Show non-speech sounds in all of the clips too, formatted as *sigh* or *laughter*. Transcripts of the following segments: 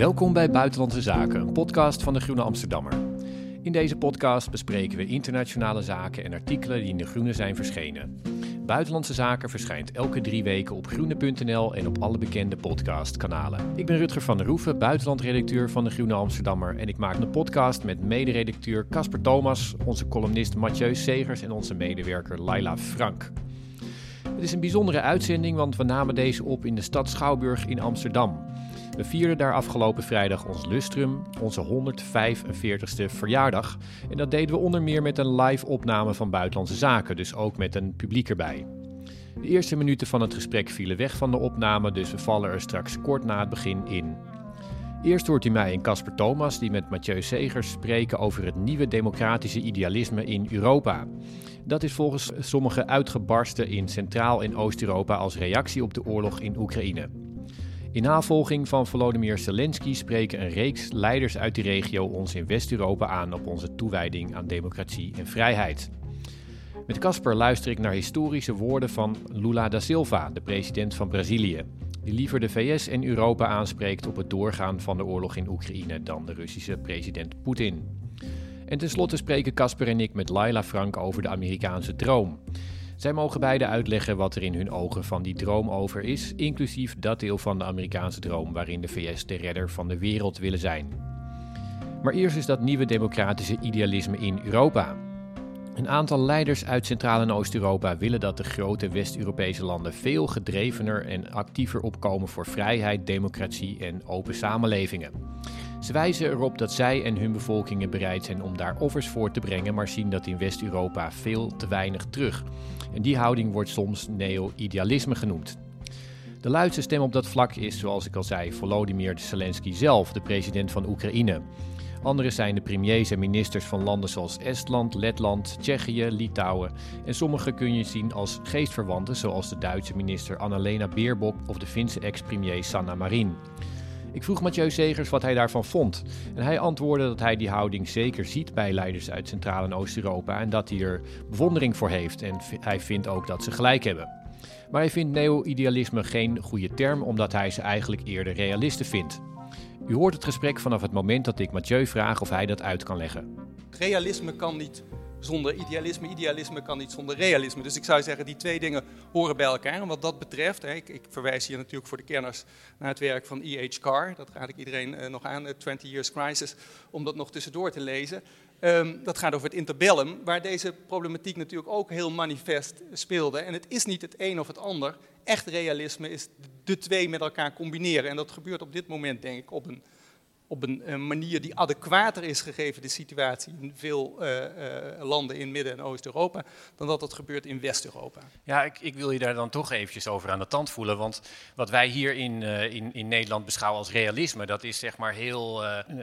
Welkom bij Buitenlandse Zaken, een podcast van de Groene Amsterdammer. In deze podcast bespreken we internationale zaken en artikelen die in de Groene zijn verschenen. Buitenlandse Zaken verschijnt elke drie weken op groene.nl en op alle bekende podcastkanalen. Ik ben Rutger van der Roeven, buitenlandredacteur van de Groene Amsterdammer en ik maak een podcast met mederedacteur Casper Thomas, onze columnist Mathieu Segers en onze medewerker Laila Frank. Het is een bijzondere uitzending, want we namen deze op in de stad Schouwburg in Amsterdam. We vierden daar afgelopen vrijdag ons lustrum, onze 145ste verjaardag. En dat deden we onder meer met een live opname van Buitenlandse Zaken, dus ook met een publiek erbij. De eerste minuten van het gesprek vielen weg van de opname, dus we vallen er straks kort na het begin in. Eerst hoort u mij en Casper Thomas, die met Mathieu Segers spreken over het nieuwe democratische idealisme in Europa. Dat is volgens sommigen uitgebarsten in Centraal- en Oost-Europa als reactie op de oorlog in Oekraïne. In navolging van Volodymyr Zelensky spreken een reeks leiders uit die regio ons in West-Europa aan op onze toewijding aan democratie en vrijheid. Met Casper luister ik naar historische woorden van Lula da Silva, de president van Brazilië, die liever de VS en Europa aanspreekt op het doorgaan van de oorlog in Oekraïne dan de Russische president Poetin. En tenslotte spreken Casper en ik met Laila Frank over de Amerikaanse droom. Zij mogen beide uitleggen wat er in hun ogen van die droom over is, inclusief dat deel van de Amerikaanse droom waarin de VS de redder van de wereld willen zijn. Maar eerst is dat nieuwe democratische idealisme in Europa. Een aantal leiders uit Centraal- en Oost-Europa willen dat de grote West-Europese landen veel gedrevener en actiever opkomen voor vrijheid, democratie en open samenlevingen. Ze wijzen erop dat zij en hun bevolkingen bereid zijn om daar offers voor te brengen, maar zien dat in West-Europa veel te weinig terug. En die houding wordt soms neo-idealisme genoemd. De luidste stem op dat vlak is, zoals ik al zei, Volodymyr Zelensky zelf, de president van Oekraïne. Anderen zijn de premiers en ministers van landen zoals Estland, Letland, Tsjechië, Litouwen. En sommige kun je zien als geestverwanten, zoals de Duitse minister Annalena Baerbock of de Finse ex-premier Sanna Marin. Ik vroeg Mathieu Segers wat hij daarvan vond. En hij antwoordde dat hij die houding zeker ziet bij leiders uit Centraal- en Oost-Europa en dat hij er bewondering voor heeft. En hij vindt ook dat ze gelijk hebben. Maar hij vindt neo-idealisme geen goede term, omdat hij ze eigenlijk eerder realisten vindt. U hoort het gesprek vanaf het moment dat ik Mathieu vraag of hij dat uit kan leggen. Realisme kan niet zonder idealisme, idealisme kan niet zonder realisme. Dus ik zou zeggen, die twee dingen horen bij elkaar. En wat dat betreft, ik, ik verwijs hier natuurlijk voor de kenners naar het werk van E.H. Carr. Dat raad ik iedereen uh, nog aan, 20 Years Crisis, om dat nog tussendoor te lezen. Um, dat gaat over het interbellum, waar deze problematiek natuurlijk ook heel manifest speelde. En het is niet het een of het ander. Echt realisme is de twee met elkaar combineren. En dat gebeurt op dit moment, denk ik, op een op een, manier die adequater is gegeven de situatie in veel uh, uh, landen in Midden- en Oost-Europa, dan dat dat gebeurt in West-Europa. Ja, ik, ik, wil je daar dan toch eventjes over aan de tand voelen. Want wat wij hier in, uh, in, in Nederland beschouwen als realisme, dat is zeg maar heel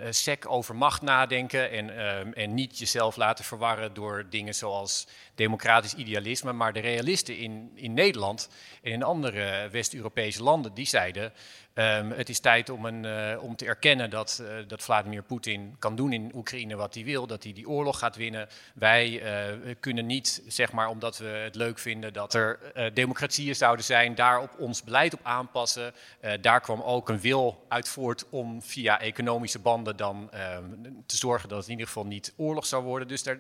sec over macht nadenken en, en niet jezelf laten verwarren door dingen zoals democratisch idealisme. Maar de realisten in, in Nederland en in andere West-Europese landen, die zeiden... Um, het is tijd om, een, uh, om te erkennen dat, uh, dat Vladimir Poetin kan doen in Oekraïne wat hij wil, dat hij die oorlog gaat winnen. Wij uh, kunnen niet, zeg maar, omdat we het leuk vinden dat er democratieën zouden zijn, daar op ons beleid op aanpassen. daar kwam ook een wil uit voort om via economische banden dan ehm, te zorgen dat het in ieder geval niet oorlog zou worden. Dus daar,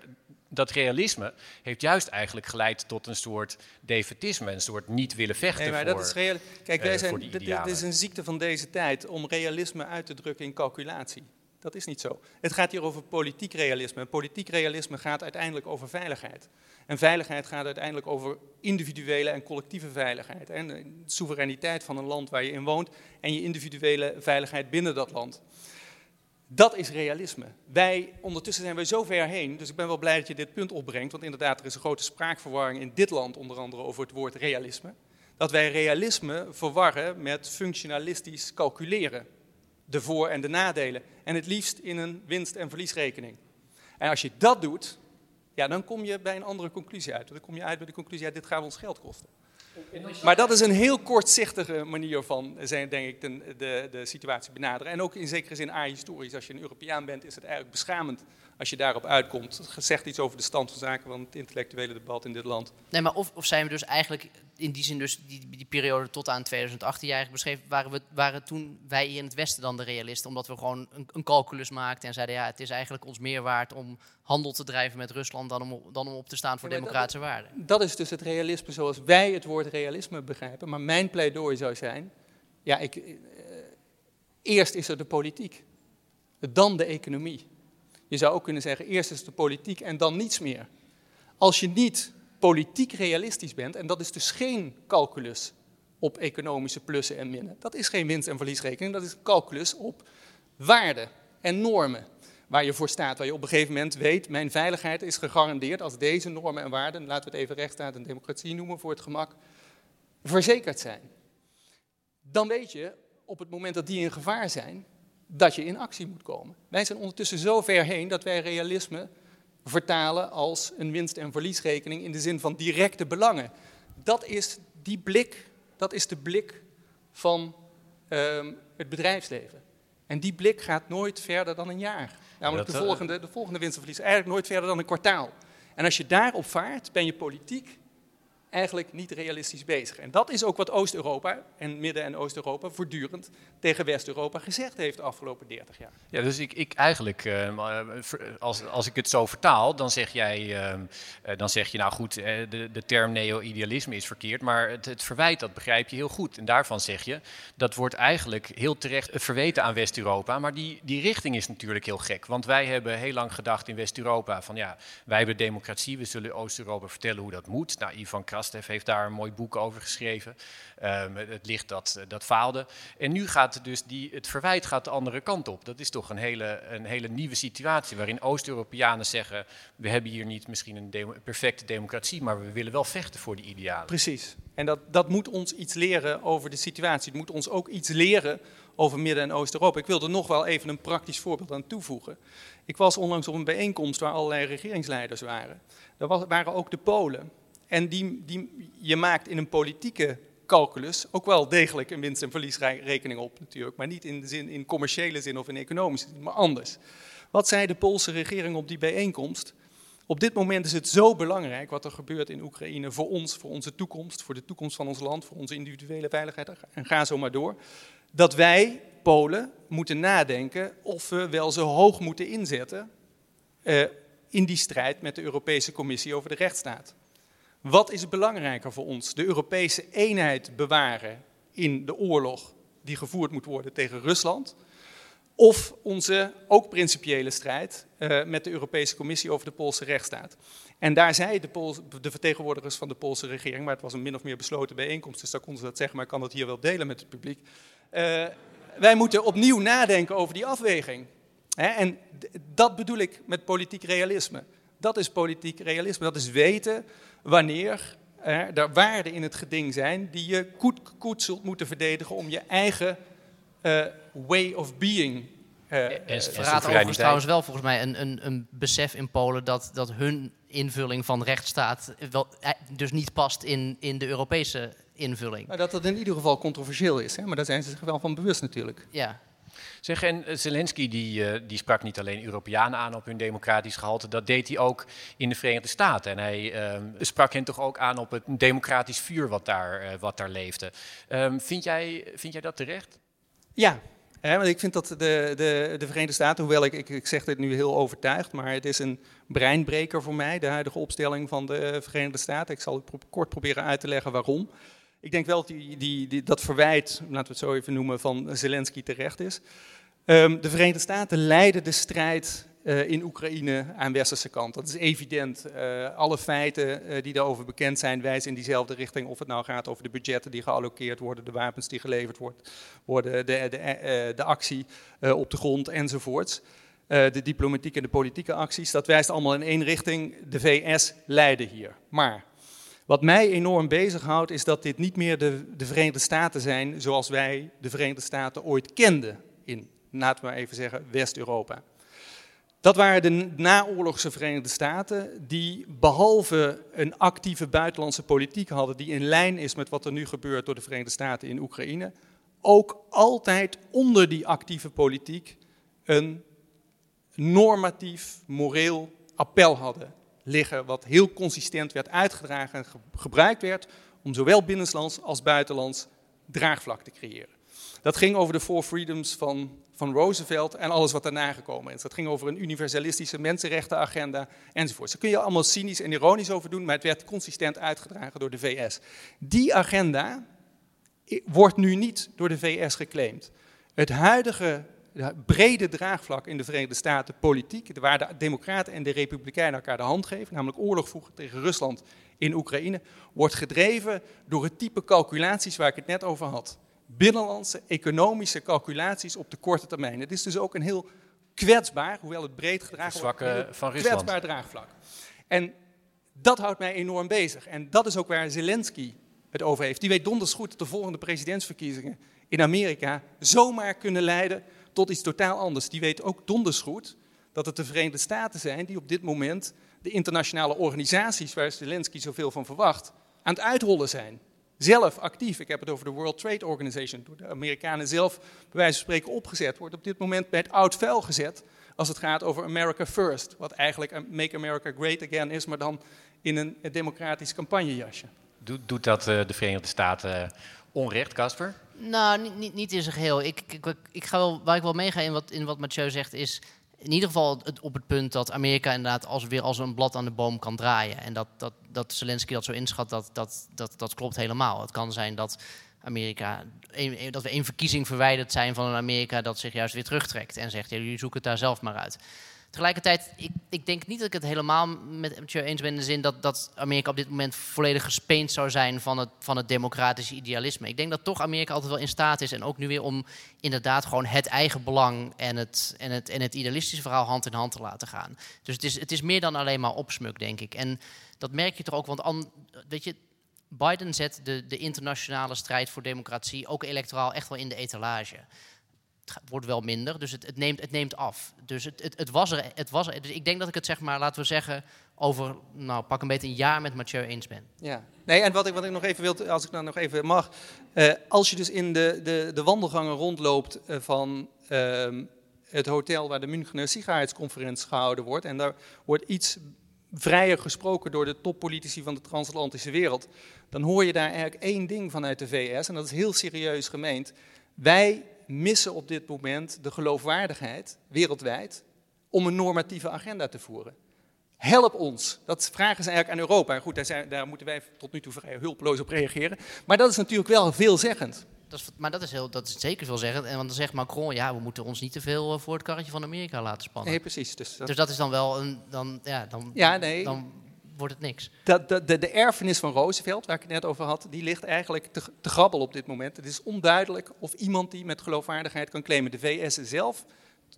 dat realisme heeft juist eigenlijk geleid tot een soort defetisme, een soort niet willen vechten nee, maar voor, dat is real... Kijk, wij zijn, dit, is een ziekte van deze tijd om realisme uit te drukken in calculatie. Dat is niet zo. Het gaat hier over politiek realisme. En politiek realisme gaat uiteindelijk over veiligheid. En veiligheid gaat uiteindelijk over individuele en collectieve veiligheid. En de soevereiniteit van een land waar je in woont en je individuele veiligheid binnen dat land. Dat is realisme. Wij, ondertussen zijn we zo ver heen, dus ik ben wel blij dat je dit punt opbrengt, want inderdaad, er is een grote spraakverwarring in dit land, onder andere over het woord realisme. Dat wij realisme verwarren met functionalistisch calculeren. De voor- en de nadelen. En het liefst in een winst- en verliesrekening. En als je dat doet, ja, dan kom je bij een andere conclusie uit. Dan kom je uit bij de conclusie, ja, dit gaat ons geld kosten. Maar dat is een heel kortzichtige manier van, zijn, denk ik, de, de, de situatie benaderen. En ook in zekere zin ahistorisch. Als je een Europeaan bent, is het eigenlijk beschamend als je daarop uitkomt. Het zegt iets over de stand van zaken van het intellectuele debat in dit land. Nee, maar of, of zijn we dus eigenlijk in die zin dus die, die periode tot aan 2018 eigenlijk beschreven, waren, we, waren toen wij hier in het Westen dan de realisten, omdat we gewoon een, een calculus maakten en zeiden ja, het is eigenlijk ons meer waard om handel te drijven met Rusland dan om, dan om op te staan voor democratische waarden. Dat is dus het realisme zoals wij het woord realisme begrijpen. Maar mijn pleidooi zou zijn, ja, ik, eh, eerst is er de politiek, dan de economie. Je zou ook kunnen zeggen, eerst is de politiek en dan niets meer. Als je niet politiek realistisch bent, en dat is dus geen calculus op economische plussen en minnen. Dat is geen winst- en verliesrekening, dat is een calculus op waarden en normen. Waar je voor staat, waar je op een gegeven moment weet, mijn veiligheid is gegarandeerd als deze normen en waarden, laten we het even rechtsstaat en democratie noemen voor het gemak, verzekerd zijn. Dan weet je, op het moment dat die in gevaar zijn, dat je in actie moet komen. Wij zijn ondertussen zo ver heen dat wij realisme vertalen als een winst- en verliesrekening in de zin van directe belangen. Dat is die blik, dat is de blik van uh, het bedrijfsleven. En die blik gaat nooit verder dan een jaar. Namelijk de, volgende, de volgende winst en verlies, eigenlijk nooit verder dan een kwartaal. En als je daarop vaart, ben je politiek eigenlijk niet realistisch bezig. En dat is ook wat Oost-Europa en Midden- en Oost-Europa voortdurend tegen West-Europa gezegd heeft de afgelopen 30 jaar. Ja, dus ik, ik eigenlijk, uh, als, als ik het zo vertaal, dan zeg jij, uh, dan zeg je nou goed, de, de term neo-idealisme is verkeerd, maar het, het, verwijt, dat begrijp je heel goed. En daarvan zeg je, dat wordt eigenlijk heel terecht verweten aan West-Europa, maar die, die richting is natuurlijk heel gek. Want wij hebben heel lang gedacht in West-Europa van ja, wij hebben democratie, we zullen Oost-Europa vertellen hoe dat moet. Nou, Ivan Krastev heeft daar een mooi boek over geschreven. Um, het licht dat, dat faalde. En nu gaat dus die, het verwijt gaat de andere kant op. Dat is toch een hele, een hele nieuwe situatie waarin Oost-Europeanen zeggen: we hebben hier niet misschien een perfecte democratie, maar we willen wel vechten voor die idealen. Precies. En dat, dat moet ons iets leren over de situatie. Het moet ons ook iets leren over Midden- en Oost-Europa. Ik wil er nog wel even een praktisch voorbeeld aan toevoegen. Ik was onlangs op een bijeenkomst waar allerlei regeringsleiders waren. Daar waren ook de Polen. En die, die, je maakt in een politieke calculus ook wel degelijk een winst- en verliesrekening op natuurlijk. Maar niet in, de zin, in commerciële zin of in economische zin, maar anders. Wat zei de Poolse regering op die bijeenkomst? Op dit moment is het zo belangrijk wat er gebeurt in Oekraïne voor ons, voor onze toekomst, voor de toekomst van ons land, voor onze individuele veiligheid en ga zo maar door. Dat wij, Polen, moeten nadenken of we wel zo hoog moeten inzetten uh, in die strijd met de Europese Commissie over de rechtsstaat. Wat is belangrijker voor ons? De Europese eenheid bewaren in de oorlog die gevoerd moet worden tegen Rusland? Of onze ook principiële strijd uh, met de Europese Commissie over de Poolse rechtsstaat? En daar zei de, de, vertegenwoordigers van de Poolse regering, maar het was een min of meer besloten bijeenkomst, dus daar konden ze dat zeggen, maar ik kan dat hier wel delen met het publiek. Uh, wij moeten opnieuw nadenken over die afweging. Hè? En dat bedoel ik met politiek realisme. Dat is politiek realisme. Dat is weten wanneer er waarden in het geding zijn die je goed zult moeten verdedigen om je eigen uh, way of being uh, en verraadt overigens trouwens wel volgens mij een, een, een besef in Polen dat, dat hun invulling van rechtsstaat wel, dus niet past in, in de Europese invulling. Maar dat dat in ieder geval controversieel is, hè? maar daar zijn ze zich wel van bewust natuurlijk. Ja. En eh, Zelensky die, uh, die sprak niet alleen Europeanen aan op hun democratisch gehalte, dat deed hij ook in de Verenigde Staten. En hij uh, sprak hen toch ook aan op het democratisch vuur wat daar, uh, wat daar leefde. Um, vind, jij, vind jij dat terecht? Ja, want ik vind dat de, de, de Verenigde Staten, hoewel ik, ik, zeg dit nu heel overtuigd, maar het is een breinbreker voor mij, de huidige opstelling van de Verenigde Staten. Ik zal het kort proberen uit te leggen waarom. Ik denk wel dat die, die, dat verwijt, laten we het zo even noemen, van Zelensky terecht is. Um, de Verenigde Staten leiden de strijd uh, in Oekraïne aan westerse kant. Dat is evident. Uh, alle feiten uh, die daarover bekend zijn wijzen in diezelfde richting. Of het nou gaat over de budgetten die gealloceerd worden, de wapens die geleverd wordt, worden, de, de, de actie op de grond enzovoorts. de diplomatieke en de politieke acties, dat wijst allemaal in één richting. De VS leiden hier. Maar wat mij enorm bezighoudt is dat dit niet meer de, de Verenigde Staten zijn zoals wij de Verenigde Staten ooit kenden in, laten we maar even zeggen, West-Europa. Dat waren de naoorlogse Verenigde Staten die behalve een actieve buitenlandse politiek hadden die in lijn is met wat er nu gebeurt door de Verenigde Staten in Oekraïne, ook altijd onder die actieve politiek een normatief, moreel appel hadden liggen, wat heel consistent werd uitgedragen en gebruikt werd om zowel binnenlands als buitenlands draagvlak te creëren. Dat ging over de Four Freedoms van, van Roosevelt en alles wat daarna gekomen is. Dat ging over een universalistische mensenrechtenagenda enzovoort. Daar kun je allemaal cynisch en ironisch over doen, maar het werd consistent uitgedragen door de VS. Die agenda wordt nu niet door de VS geclaimd. Het huidige brede draagvlak in de Verenigde Staten politiek, waar de Democraten en de Republikeinen elkaar de hand geven, namelijk oorlog voeren tegen Rusland in Oekraïne, wordt gedreven door het type calculaties waar ik het net over had. Binnenlandse economische calculaties op de korte termijn. Het is dus ook een heel kwetsbaar, hoewel het breed gedragen wordt, van kwetsbaar draagvlak. En dat houdt mij enorm bezig. En dat is ook waar Zelensky het over heeft. Die weet donders goed dat de volgende presidentsverkiezingen in Amerika zomaar kunnen leiden tot iets totaal anders. Die weet ook donders goed dat het de Verenigde Staten zijn die op dit moment de internationale organisaties waar Zelensky zoveel van verwacht, aan het uitrollen zijn. Zelf actief, ik heb het over de World Trade Organization, door de Amerikanen zelf bij wijze van spreken opgezet, wordt op dit moment bij het oud vuil gezet als het gaat over America First. Wat eigenlijk Make America Great Again is, maar dan in een democratisch campagnejasje. Doet, doet dat uh, de Verenigde Staten uh, onrecht, Casper? Nou, niet, niet, niet in zijn geheel. Ik, ik, ik, ga wel, waar ik wel meega in wat, in wat Mathieu zegt is... in ieder geval op het punt dat Amerika inderdaad als, weer als een blad aan de boom kan draaien. En dat, dat, dat Zelensky dat zo inschat, dat, dat, dat, dat klopt helemaal. Het kan zijn dat Amerika, dat we één verkiezing verwijderd zijn van een Amerika dat zich juist weer terugtrekt en zegt, jullie zoeken het daar zelf maar uit. Tegelijkertijd, ik, ik, denk niet dat ik het helemaal met je eens ben in de zin dat, dat Amerika op dit moment volledig gespeend zou zijn van het, van het democratische idealisme. Ik denk dat toch Amerika altijd wel in staat is en ook nu weer om inderdaad gewoon het eigen belang en het, en het, het idealistische verhaal hand in hand te laten gaan. Dus het is, het is meer dan alleen maar opsmuk, denk ik. En dat merk je toch ook, want an, weet je, Biden zet de, de internationale strijd voor democratie ook electoraal echt wel in de etalage wordt wel minder, dus het, het, neemt, het neemt af. Dus het, het, het, was er, het was er. Dus ik denk dat ik het zeg maar, laten we zeggen, over, nou, pak een beetje een jaar met Mathieu eens ben. Ja, nee, en wat ik, wat ik nog even wil, als ik dan nog even mag. Uh, als je dus in de, de, de wandelgangen rondloopt uh, van uh, het hotel waar de Münchener Sicherheidsconferentie gehouden wordt, en daar wordt iets vrijer gesproken door de toppolitici van de transatlantische wereld, dan hoor je daar eigenlijk één ding vanuit de VS, en dat is heel serieus gemeend. Wij missen op dit moment de geloofwaardigheid wereldwijd om een normatieve agenda te voeren. Help ons. Dat vragen ze eigenlijk aan Europa. En goed, daar, zijn, daar moeten wij tot nu toe vrij hulpeloos op reageren. Maar dat is natuurlijk wel veelzeggend. Dat is, maar dat is, heel, dat is zeker veelzeggend. En want dan zegt Macron, ja, we moeten ons niet te veel eh, voor het karretje van Amerika laten spannen. Nee, precies. Dus dat, dus dat is dan wel een, dan, ja, dan, ja, nee. dan wordt het niks. De, de, de, de, erfenis van Roosevelt, waar ik het net over had, die ligt eigenlijk te, te grabbel op dit moment. Het is onduidelijk of iemand die met geloofwaardigheid kan claimen. De VS zelf,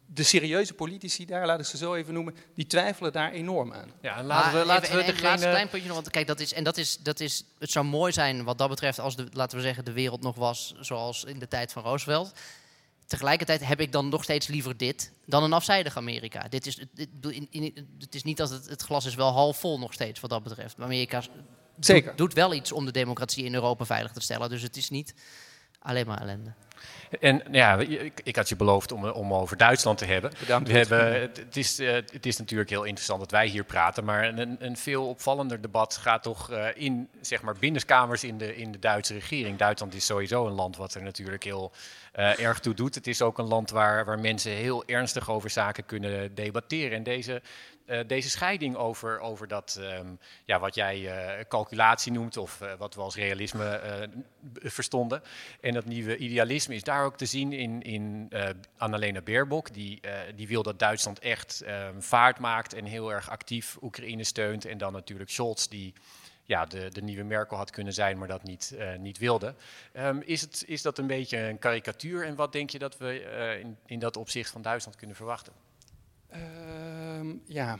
de serieuze politici daar, laat ik ze zo even noemen, die twijfelen daar enorm aan. Ja, en laten we, laten we degene... laatste klein puntje nog, want kijk, dat is, en dat is, dat is, het zou mooi zijn wat dat betreft als de, laten we zeggen, de wereld nog was zoals in de tijd van Roosevelt tegelijkertijd heb ik dan nog steeds liever dit dan een afzijdig Amerika. Dit is, dit, het is niet dat het, het, glas is wel half vol nog steeds wat dat betreft. Amerika Zeker. Doet, doet wel iets om de democratie in Europa veilig te stellen. Dus het is niet alleen maar ellende. En ja, ik, ik, had je beloofd om, om over Duitsland te hebben. Bedankt. We hebben het, is, uh, het is natuurlijk heel interessant dat wij hier praten, maar een, een veel opvallender debat gaat toch uh, in zeg maar binnenkamers in de, in de Duitse regering. Duitsland is sowieso een land wat er natuurlijk heel uh, erg toe doet. Het is ook een land waar, waar mensen heel ernstig over zaken kunnen debatteren. En deze uh, deze scheiding over, over dat, um, ja, wat jij uh, calculatie noemt, of uh, wat we als realisme verstonden. En dat nieuwe idealisme is daar ook te zien in, in Annalena Baerbock. Die, die wil dat Duitsland echt um, vaart maakt en heel erg actief Oekraïne steunt. En dan natuurlijk Scholz, die ja, de, de nieuwe Merkel had kunnen zijn, maar dat niet, niet wilde. Um, is, het, is dat een beetje een karikatuur? En wat denk je dat we in, in dat opzicht van Duitsland kunnen verwachten? Uh, ja,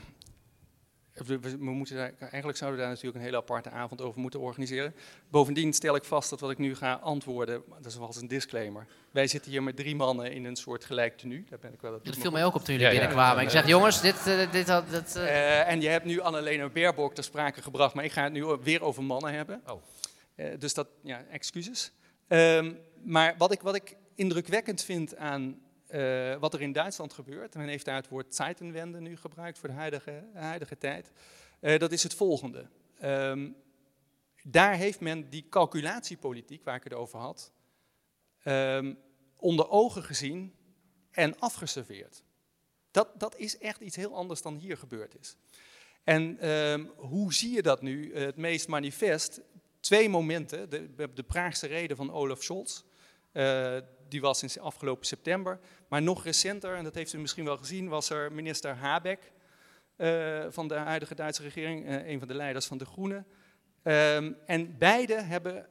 we, we, moeten daar, eigenlijk zouden we daar natuurlijk een hele aparte avond over moeten organiseren. Bovendien stel ik vast dat wat ik nu ga antwoorden, dat is wel eens een disclaimer. Wij zitten hier met drie mannen in een soort gelijk tenue. Daar ben ik wel. Dat viel mij ook op toen jullie ja, binnenkwamen. Ja. Ik zeg, jongens, dit, uh, dit had. Dat, uh... uh, en je hebt nu Annalena Baerbock ter sprake gebracht, maar ik ga het nu weer over mannen hebben. Oh. dus dat, ja, excuses. Um, maar wat ik, wat ik indrukwekkend vind aan eh, wat er in Duitsland gebeurt, men heeft daar het woord Zeitenwende nu gebruikt voor de huidige, huidige tijd, uh, dat is het volgende. Um, daar heeft men die calculatiepolitiek, waar ik het over had, um, onder ogen gezien en afgeserveerd. Dat, dat is echt iets heel anders dan hier gebeurd is. En um, hoe zie je dat nu het meest manifest? Twee momenten. De, de Praagse reden van Olaf Scholz, die was in afgelopen september. Maar nog recenter, en dat heeft u misschien wel gezien, was er minister Habeck uh, van de huidige Duitse regering, uh, een van de leiders van de Groenen. Um, en beide hebben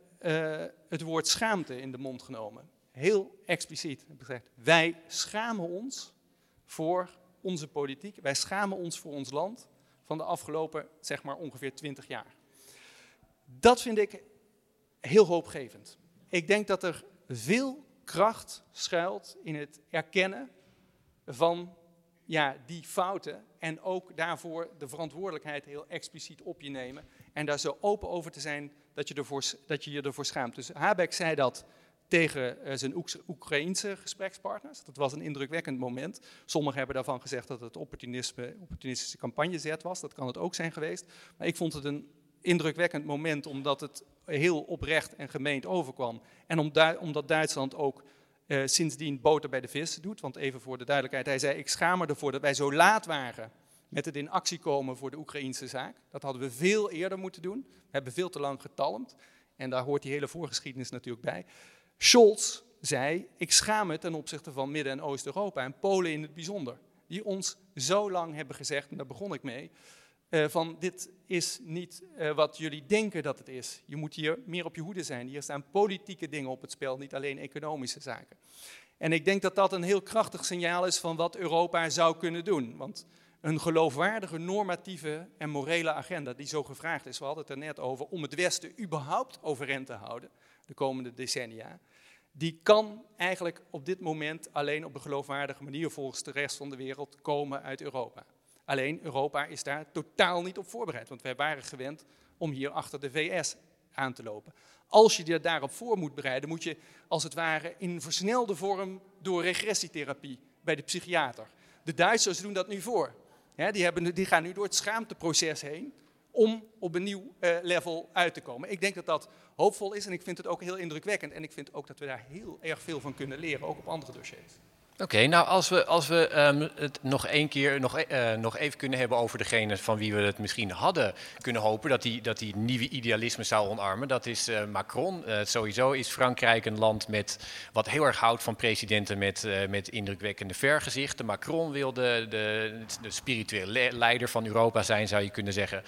het woord schaamte in de mond genomen. Heel expliciet. Gezegd, wij schamen ons voor onze politiek. Wij schamen ons voor ons land van de afgelopen, zeg maar, ongeveer 20 jaar. Dat vind ik heel hoopgevend. Ik denk dat er veel kracht schuilt in het erkennen van ja, die fouten en ook daarvoor de verantwoordelijkheid heel expliciet op je nemen en daar zo open over te zijn dat je, ervoor, dat je je ervoor schaamt. Dus Habeck zei dat tegen uh, zijn Oekraïense gesprekspartners. Dat was een indrukwekkend moment. Sommigen hebben daarvan gezegd dat het opportunisme, opportunistische campagnezet was. Dat kan het ook zijn geweest. Maar ik vond het een indrukwekkend moment omdat het heel oprecht en gemeend overkwam. En omdat Duitsland ook uh, sindsdien boter bij de vis doet. Want even voor de duidelijkheid, hij zei: Ik schaam ervoor dat wij zo laat waren met het in actie komen voor de Oekraïnse zaak. Dat hadden we veel eerder moeten doen. We hebben veel te lang getalmd. En daar hoort die hele voorgeschiedenis natuurlijk bij. Scholz zei: Ik schaam me ten opzichte van Midden- en Oost-Europa en Polen in het bijzonder. Die ons zo lang hebben gezegd, en daar begon ik mee, uh, van dit is niet uh, wat jullie denken dat het is. Je moet hier meer op je hoede zijn. Hier staan politieke dingen op het spel, niet alleen economische zaken. En ik denk dat dat een heel krachtig signaal is van wat Europa zou kunnen doen. Want een geloofwaardige normatieve en morele agenda die zo gevraagd is, we hadden het er net over, om het Westen überhaupt overeind te houden de komende decennia, die kan eigenlijk op dit moment alleen op een geloofwaardige manier volgens de rest van de wereld komen uit Europa. Alleen Europa is daar totaal niet op voorbereid, want wij waren gewend om hier achter de VS aan te lopen. Als je je daarop voor moet bereiden, moet je als het ware in versnelde vorm door regressietherapie bij de psychiater. De Duitsers doen dat nu voor. die, hebben, die gaan nu door het schaamteproces heen om op een nieuw uh, level uit te komen. Ik denk dat dat hoopvol is en ik vind het ook heel indrukwekkend. En ik vind ook dat we daar heel erg veel van kunnen leren, ook op andere dossiers. Oké, nou als we, als we um, het nog één keer nog, uh, nog even kunnen hebben over degene van wie we het misschien hadden kunnen hopen dat die, dat die nieuwe idealisme zou omarmen, dat is uh, Macron. Uh, sowieso is Frankrijk een land met, wat heel erg houdt van presidenten met, met indrukwekkende vergezichten. Macron wil de, de, spirituele leider van Europa zijn, zou je kunnen zeggen.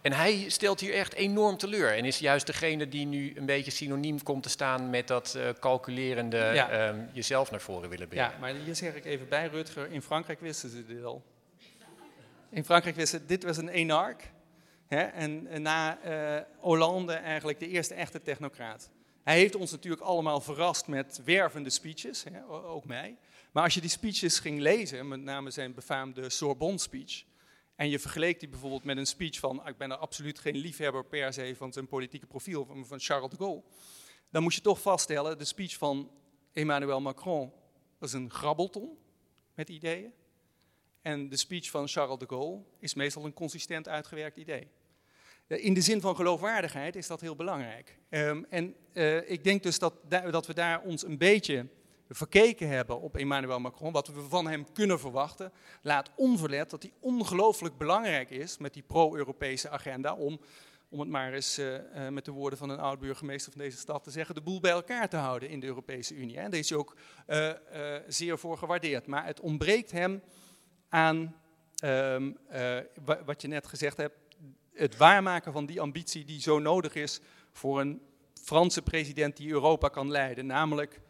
En hij stelt hier echt enorm teleur en is juist degene die nu een beetje synoniem komt te staan met dat calculerende ja. um, jezelf naar voren willen brengen. Ja, hier zeg ik even bij, Rutger, in Frankrijk wisten ze dit al. In Frankrijk wisten ze, dit was een enark. Hè, en, na uh, Hollande eigenlijk de eerste echte technocraat. Hij heeft ons natuurlijk allemaal verrast met wervende speeches, hè, ook mij. Maar als je die speeches ging lezen, met name zijn befaamde Sorbonne speech, en je vergeleek die bijvoorbeeld met een speech van, ik ben er absoluut geen liefhebber per se van zijn politieke profiel, van, van Charles de Gaulle, dan moet je toch vaststellen, de speech van Emmanuel Macron dat is een grabbelton met ideeën. En de speech van Charles de Gaulle is meestal een consistent uitgewerkt idee. In de zin van geloofwaardigheid is dat heel belangrijk. Um, en uh, ik denk dus dat, dat we daar ons een beetje verkeken hebben op Emmanuel Macron, wat we van hem kunnen verwachten, laat onverlet dat hij ongelooflijk belangrijk is met die pro-Europese agenda om om het maar eens uh, uh, met de woorden van een oud-burgemeester van deze stad te zeggen, de boel bij elkaar te houden in de Europese Unie. En daar is ook uh, zeer voor gewaardeerd. Maar het ontbreekt hem aan, um, wat je net gezegd hebt, het waarmaken van die ambitie die zo nodig is voor een Franse president die Europa kan leiden. Namelijk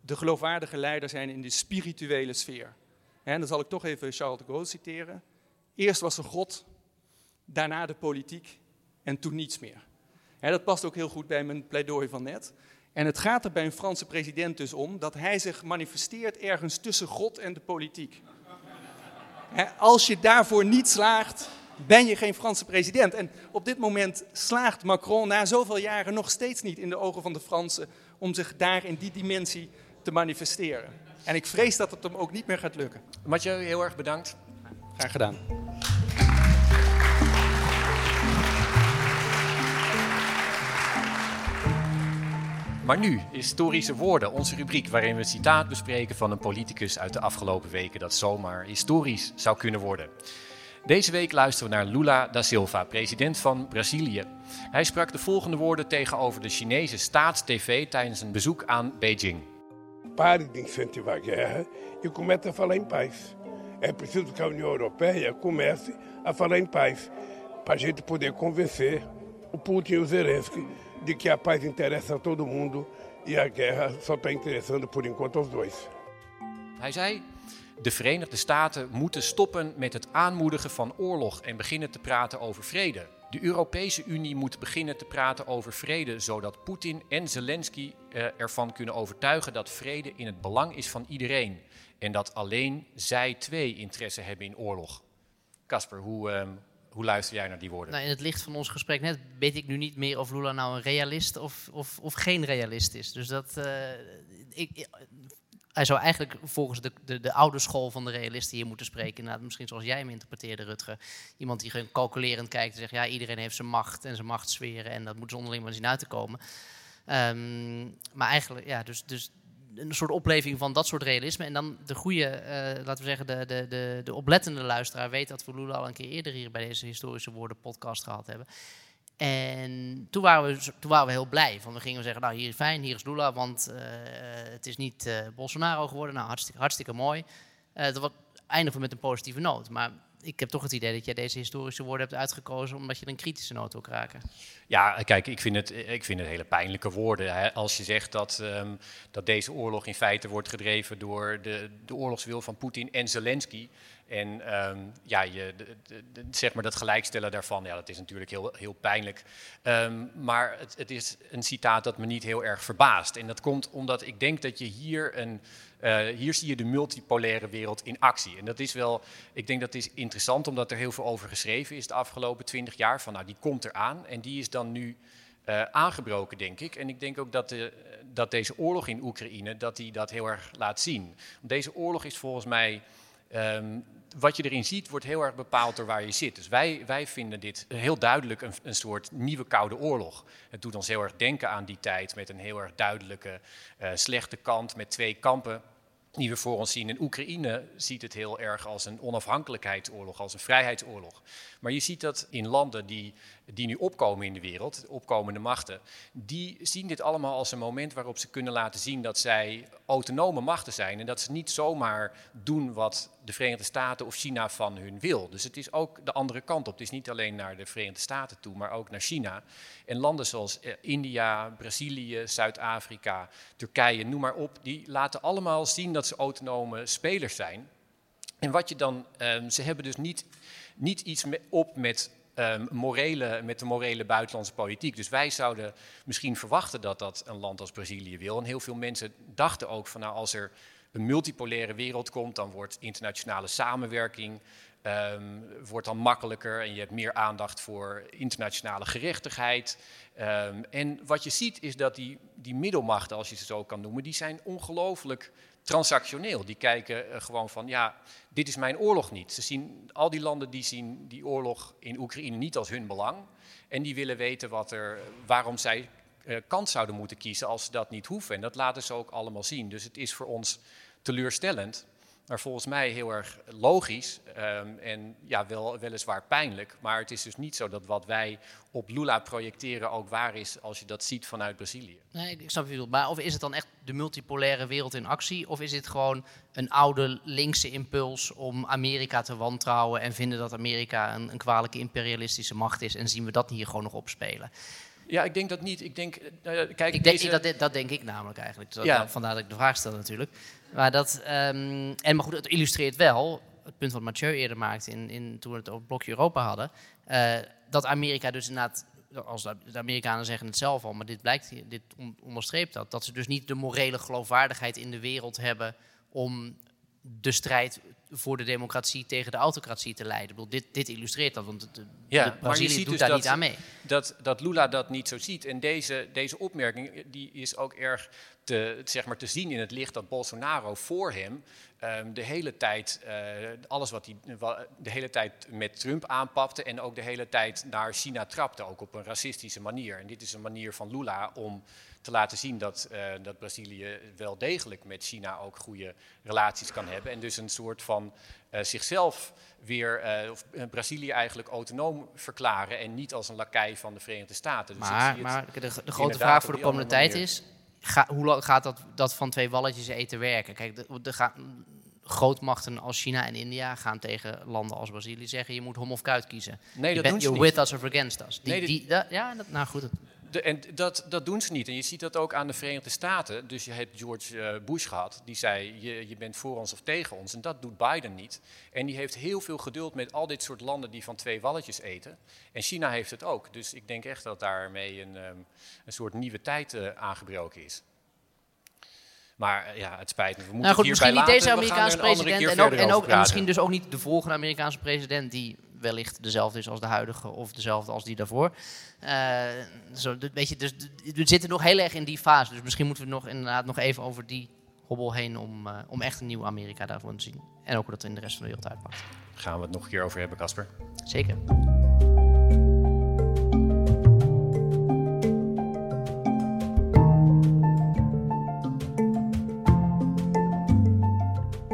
de geloofwaardige leider zijn in de spirituele sfeer. En dan zal ik toch even Charles de Gaulle citeren. Eerst was er God, daarna de politiek en toen niets meer. dat past ook heel goed bij mijn pleidooi van net. En het gaat er bij een Franse president dus om dat hij zich manifesteert ergens tussen God en de politiek. als je daarvoor niet slaagt, ben je geen Franse president. En op dit moment slaagt Macron na zoveel jaren nog steeds niet in de ogen van de Fransen om zich daar in die dimensie te manifesteren. En ik vrees dat het hem ook niet meer gaat lukken. Mathieu, heel erg bedankt. Graag gedaan. Maar nu, historische woorden, onze rubriek waarin we een citaat bespreken van een politicus uit de afgelopen weken dat zomaar historisch zou kunnen worden. Deze week luisteren we naar Lula da Silva, president van Brazilië. Hij sprak de volgende woorden tegenover de Chinese staatstv tijdens een bezoek aan Beijing. Pare de incentivar guerra e comece a falar em paz. É preciso que a União Europeia comece a falar em paz, para a gente poder convencer o Putin e o Zelensky de que a paz interessa a todo mundo e a guerra só está interessando por enquanto aos dois. Hij zei: De Verenigde Staten moeten stoppen met het aanmoedigen van oorlog en beginnen te praten over vrede. De Europese Unie moet beginnen te praten over vrede, zodat Poetin en Zelensky eh, ervan kunnen overtuigen dat vrede in het belang is van iedereen en dat alleen zij twee interesse hebben in oorlog. Casper, hoe, ehm, hoe luister jij naar die woorden? Nou, in het licht van ons gesprek net weet ik nu niet meer of Lula nou een realist of, of, of geen realist is. Dus dat, uh, ik, hij zou eigenlijk volgens de, de, de, oude school van de realisten hier moeten spreken. Inderdaad, misschien zoals jij hem interpreteerde, Rutger. Iemand die gewoon calculerend kijkt en zegt, ja, iedereen heeft zijn macht en zijn machtssferen en dat moet ze onderling maar zien uit te komen. Um, maar eigenlijk, ja, dus, dus een soort opleving van dat soort realisme. En dan de goede, uh, laten we zeggen, de, de, de, de oplettende luisteraar weet dat we Lula al een keer eerder hier bij deze historische woorden podcast gehad hebben. En toen waren, we, toen waren we heel blij. Van we gingen zeggen, nou hier is fijn, hier is Lula, want uh, het is niet uh, Bolsonaro geworden. Nou, hartstikke, hartstikke mooi. Dat eindigen we met een positieve noot. Maar ik heb toch het idee dat jij deze historische woorden hebt uitgekozen omdat je een kritische noot wil kraken. Ja, kijk, ik vind het, ik vind het hele pijnlijke woorden. Hè. Als je zegt dat, um, dat deze oorlog in feite wordt gedreven door de, de oorlogswil van Poetin en Zelensky. En um, ja, je, zeg maar dat gelijkstellen daarvan, ja, dat is natuurlijk heel, heel pijnlijk. Um, maar het, het, is een citaat dat me niet heel erg verbaast. En dat komt omdat ik denk dat je hier een. Uh, hier zie je de multipolaire wereld in actie. En dat is wel, ik denk dat is interessant, omdat er heel veel over geschreven is de afgelopen twintig jaar. Van nou, die komt eraan en die is dan nu uh, aangebroken, denk ik. En ik denk ook dat, de, dat deze oorlog in Oekraïne, dat die dat heel erg laat zien. Deze oorlog is volgens mij Um, wat je erin ziet, wordt heel erg bepaald door waar je zit. Dus wij, wij vinden dit heel duidelijk een, een soort nieuwe koude oorlog. Het doet ons heel erg denken aan die tijd met een heel erg duidelijke uh, slechte kant, met twee kampen die we voor ons zien. In Oekraïne ziet het heel erg als een onafhankelijkheidsoorlog, als een vrijheidsoorlog. Maar je ziet dat in landen die, die nu opkomen in de wereld, opkomende machten, die zien dit allemaal als een moment waarop ze kunnen laten zien dat zij autonome machten zijn en dat ze niet zomaar doen wat de Verenigde Staten of China van hun wil. Dus het is ook de andere kant op. Het is niet alleen naar de Verenigde Staten toe, maar ook naar China. En landen zoals eh, India, Brazilië, Zuid-Afrika, Turkije, noem maar op, die laten allemaal zien dat ze autonome spelers zijn. En wat je dan, um, ze hebben dus niet, niet iets op met, um, morele, met de morele buitenlandse politiek. Dus wij zouden misschien verwachten dat dat een land als Brazilië wil. En heel veel mensen dachten ook van nou als er een multipolaire wereld komt, dan wordt internationale samenwerking um, wordt dan makkelijker en je hebt meer aandacht voor internationale gerechtigheid. Um, en wat je ziet is dat die, die middelmachten, als je ze zo kan noemen, die zijn ongelooflijk transactioneel. Die kijken uh, gewoon van, ja, dit is mijn oorlog niet. Ze zien, al die landen die zien die oorlog in Oekraïne niet als hun belang. En die willen weten wat er, waarom zij uh, kant zouden moeten kiezen als ze dat niet hoeven. En dat laten ze ook allemaal zien. Dus het is voor ons teleurstellend maar volgens mij heel erg logisch um, en ja, wel, weliswaar pijnlijk. Maar het is dus niet zo dat wat wij op Lula projecteren ook waar is als je dat ziet vanuit Brazilië. Nee, ik snap je bedoelt. Maar of is het dan echt de multipolaire wereld in actie? Of is het gewoon een oude linkse impuls om Amerika te wantrouwen en vinden dat Amerika een, een kwalijke imperialistische macht is en zien we dat hier gewoon nog opspelen? Ja, ik denk dat niet. Ik denk, uh, kijk, ik denk, deze... dat, dat, denk ik namelijk eigenlijk. Ja. Vandaar dat ik de vraag stel natuurlijk. Maar dat, um, en maar goed, het illustreert wel het punt wat Mathieu eerder maakte in, in, toen we het over het blokje Europa hadden. Uh, dat Amerika dus inderdaad, als de, de, Amerikanen zeggen het zelf al, maar dit blijkt, dit onderstreept dat, dat ze dus niet de morele geloofwaardigheid in de wereld hebben om de strijd voor de democratie tegen de autocratie te leiden. Ik bedoel, dit, dit illustreert dat, want de, Ja, Brazilië doet dus daar dat- niet aan mee. dat, dat Lula dat niet zo ziet. En deze, deze opmerking die is ook erg te, zeg maar, te zien in het licht dat Bolsonaro voor hem ehm, de hele tijd eh, alles wat hij de hele tijd met Trump aanpapte en ook de hele tijd naar China trapte, ook op een racistische manier. En dit is een manier van Lula om te laten zien dat, eh, dat Brazilië wel degelijk met China ook goede relaties kan hebben. En dus een soort van eh, zichzelf weer, eh, of Brazilië eigenlijk autonoom verklaren en niet als een lakai van de Verenigde Staten. Dus Maar, de, de grote vraag voor de komende tijd manier. is, ga, hoe lang gaat dat, dat van twee walletjes eten werken? Kijk, de, de ga- grootmachten als China en India gaan tegen landen als Brazilië zeggen, je moet hom of kuit kiezen. Nee, je dat bent doen ze you're niet. with us of against us. Die, Nee, die, dat- ja, dat, nou goed. De, en dat, dat doen ze niet. En je ziet dat ook aan de Verenigde Staten. Dus je hebt George eh, Bush gehad, die zei: je, je bent voor ons of tegen ons. En dat doet Biden niet. En die heeft heel veel geduld met al dit soort landen die van twee walletjes eten. En China heeft het ook. Dus ik denk echt dat daarmee een, ehm, een soort nieuwe tijd eh, aangebroken is. Maar eh, ja, het spijt me. We moeten Nou goed, misschien niet deze laten. Er Amerikaanse president en, ook, en, ook, en misschien dus ook niet de volgende Amerikaanse president die wellicht dezelfde is als de huidige of dezelfde als die daarvoor. Eh, zo, weet je, dus we zitten nog heel erg in die fase. Dus misschien moeten we nog inderdaad nog even over die hobbel heen om, eh, om echt een nieuw Amerika daarvoor te zien. En ook hoe dat in de rest van de wereld uitpakt. Gaan we het nog een keer over hebben, Casper? Zeker.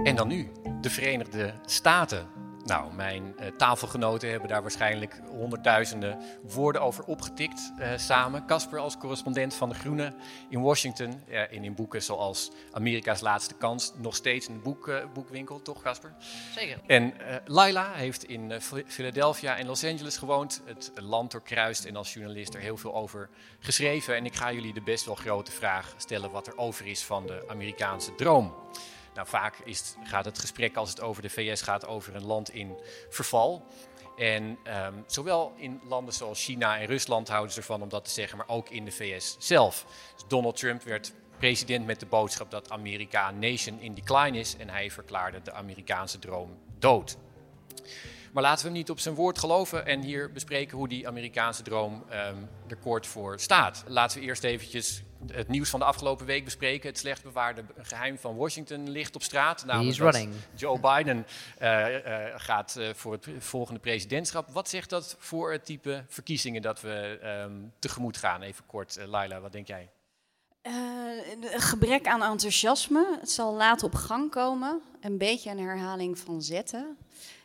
En dan nu, de Verenigde Staten. Nou, mijn eh, tafelgenoten hebben daar waarschijnlijk honderdduizenden woorden over opgetikt eh, samen. Casper als correspondent van De Groene in Washington. eh, en in boeken zoals Amerika's Laatste Kans. Nog steeds een boek, eh, boekwinkel, toch Casper? Zeker. En eh, Laila heeft in eh, Phil- Philadelphia en Los Angeles gewoond. Het land doorkruist en als journalist er heel veel over geschreven. En ik ga jullie de best wel grote vraag stellen wat er over is van de Amerikaanse droom. Nou, vaak is, gaat het gesprek als het over de VS gaat over een land in verval. En ehm, zowel in landen zoals China en Rusland houden ze ervan om dat te zeggen, maar ook in de VS zelf. Dus Donald Trump werd president met de boodschap dat Amerika een nation in decline is en hij verklaarde de Amerikaanse droom dood. Maar laten we hem niet op zijn woord geloven en hier bespreken hoe die Amerikaanse droom ehm, er kort voor staat. Laten we eerst eventjes het nieuws van de afgelopen week bespreken. Het slecht bewaarde geheim van Washington ligt op straat. namelijk He's dat running. Joe Biden eh, eh, gaat eh, voor het volgende presidentschap. Wat zegt dat voor het type verkiezingen dat we ehm, tegemoet gaan? Even kort, Laila, wat denk jij? Eh, een gebrek aan enthousiasme. Het zal laat op gang komen. Een beetje een herhaling van zetten.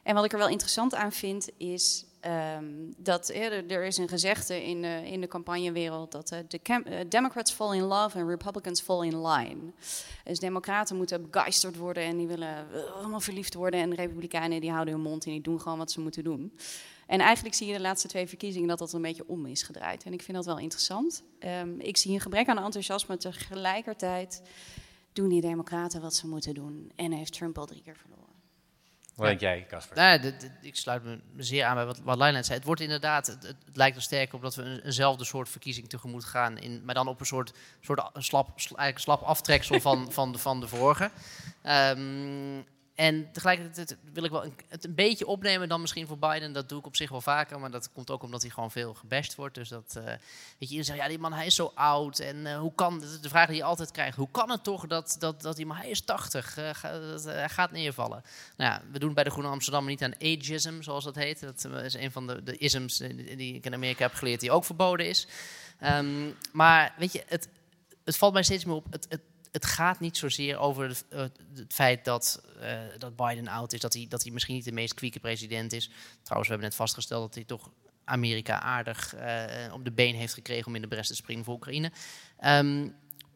En wat ik er wel interessant aan vind is ehm, dat eh, er, er is een gezegde in, de in de campagnewereld dat eh, de eh, Democrats fall in love en Republicans fall in line. Dus democraten moeten begeisterd worden en die willen eh, allemaal verliefd worden en republikeinen die houden hun mond en die doen gewoon wat ze moeten doen. En eigenlijk zie je de laatste twee verkiezingen dat dat een beetje om is gedraaid. En ik vind dat wel interessant. Ehm, ik zie een gebrek aan enthousiasme. Tegelijkertijd doen die democraten wat ze moeten doen. En heeft Trump al drie keer verloren. Wat denk jij, Casper? Nou, ik sluit me zeer aan bij wat, wat zei. Het wordt inderdaad, het, het lijkt er sterk op dat we een, eenzelfde soort verkiezing tegemoet gaan. In, maar dan op een soort, soort a- slap, sl- eigenlijk slap aftreksel van, *laughs* van, de, van de vorige. Ehm, en tegelijkertijd wil ik wel een, het een beetje opnemen dan misschien voor Biden. Dat doe ik op zich wel vaker, maar dat komt ook omdat hij gewoon veel gebashed wordt. Dus dat, eh, weet je, iedereen zegt, ja, die man, hij is zo oud. En eh, hoe kan, de vraag die je altijd krijgt, hoe kan het toch dat, dat, dat die man, hij is 80, eh, ga- dat, eh, gaat neervallen. Nou ja, we doen bij de Groene Amsterdam niet aan ageism, zoals dat heet. Dat eh, is een van de, de isms eh, die ik in Amerika heb geleerd, die ook verboden is. Ehm, maar weet je, het, het valt mij steeds meer op. Het, het, het gaat niet zozeer over het, eh, het feit dat, eh, dat Biden oud is, dat hij, dat hij misschien niet de meest kwieke president is. Trouwens, we hebben net vastgesteld dat hij toch Amerika aardig eh, op de been heeft gekregen om in de bres te springen voor Oekraïne. Ehm,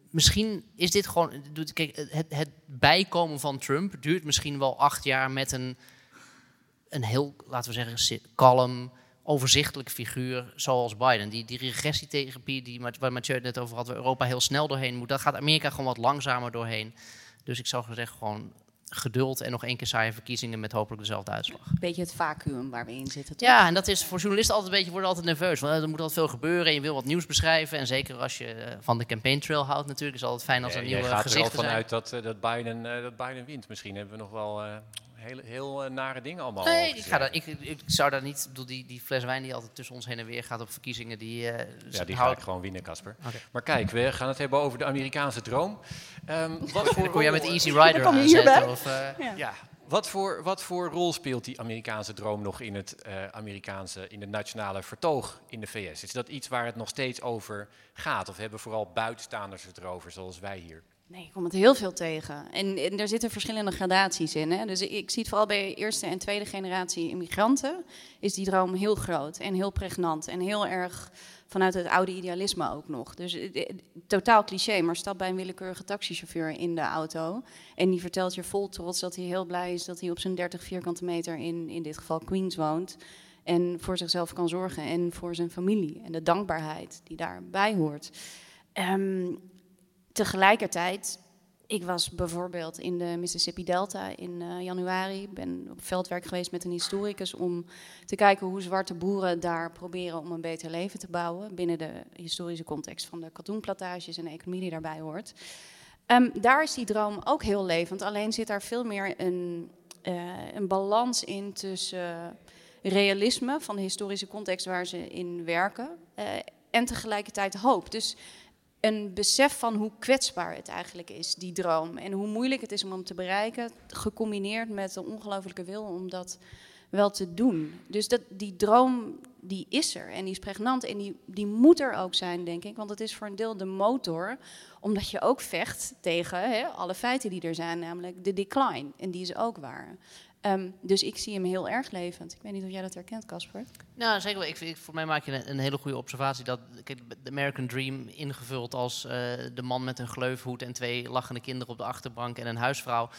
misschien is dit gewoon. Kijk, het, het bijkomen van Trump duurt misschien wel acht jaar met een, een heel, laten we zeggen, kalm, overzichtelijk figuur zoals Biden. Die, die regressietherapie die, waar Mathieu het net over had, waar Europa heel snel doorheen moet, daar gaat Amerika gewoon wat langzamer doorheen. Dus ik zou zeggen, gewoon geduld en nog één keer saaie verkiezingen met hopelijk dezelfde uitslag. Een beetje het vacuüm waar we in zitten. toch? Ja, en dat is voor journalisten altijd een beetje, worden altijd nerveus. Want eh, er moet altijd veel gebeuren en je wil wat nieuws beschrijven. En zeker als je eh, van de campaign trail houdt natuurlijk, is het altijd fijn als er Eh, nieuwe jij gaat er al gezichten zijn. vanuit dat, eh, dat, Biden, dat Biden wint. Misschien hebben we nog wel eh, Heel, heel eh, nare dingen allemaal. Nee, ik, ga daar, zeggen. ik, ik zou daar niet... bedoel, die, die fles wijn die altijd tussen ons heen en weer gaat op verkiezingen... Die, eh, Ja, die hou ga ik gewoon winnen, Casper. Maar kijk, we gaan het hebben over de Amerikaanse droom. Ehm, *laughs* wat voor Dan kom jij met rol- Easy Rider. Of, eh, Ja, wat voor, wat voor rol speelt die Amerikaanse droom nog in het, eh, Amerikaanse, in het nationale vertoog in de VS? Is dat iets waar het nog steeds over gaat? Of hebben vooral buitenstaanders het erover, zoals wij hier? Nee, ik kom het heel veel tegen. En, en er zitten verschillende gradaties in. Hè? Dus ik, zie het vooral bij eerste en tweede generatie immigranten. Is die droom heel groot en heel pregnant. En heel erg vanuit het oude idealisme ook nog. Dus eh, eh, totaal cliché, maar stap bij een willekeurige taxichauffeur in de auto. En die vertelt je vol trots dat hij heel blij is dat hij op zijn 30 vierkante meter in, in dit geval Queens woont. En voor zichzelf kan zorgen en voor zijn familie. En de dankbaarheid die daarbij hoort. Ehm, tegelijkertijd, ik was bijvoorbeeld in de Mississippi Delta in eh, januari. ben op veldwerk geweest met een historicus om te kijken hoe zwarte boeren daar proberen om een beter leven te bouwen. Binnen de historische context van de katoenplantages en de economie die daarbij hoort. Ehm, daar is die droom ook heel levend. Alleen zit daar veel meer een, eh, een balans in tussen realisme van de historische context waar ze in werken. eh, en tegelijkertijd hoop. Dus een besef van hoe kwetsbaar het eigenlijk is, die droom. En hoe moeilijk het is om hem te bereiken, gecombineerd met de ongelofelijke wil om dat wel te doen. Dus dat, die droom, die is er en die is pregnant en die, die moet er ook zijn, denk ik. Want het is voor een deel de motor, omdat je ook vecht tegen hè, alle feiten die er zijn, namelijk de decline. En die is ook waar. Ehm, dus ik zie hem heel erg levend. Ik weet niet of jij dat herkent, Casper. Nou, zeker wel. Ik, voor mij maak je een, een hele goede observatie. Dat kijk, de American Dream ingevuld als eh, de man met een gleufhoed en twee lachende kinderen op de achterbank en een huisvrouw.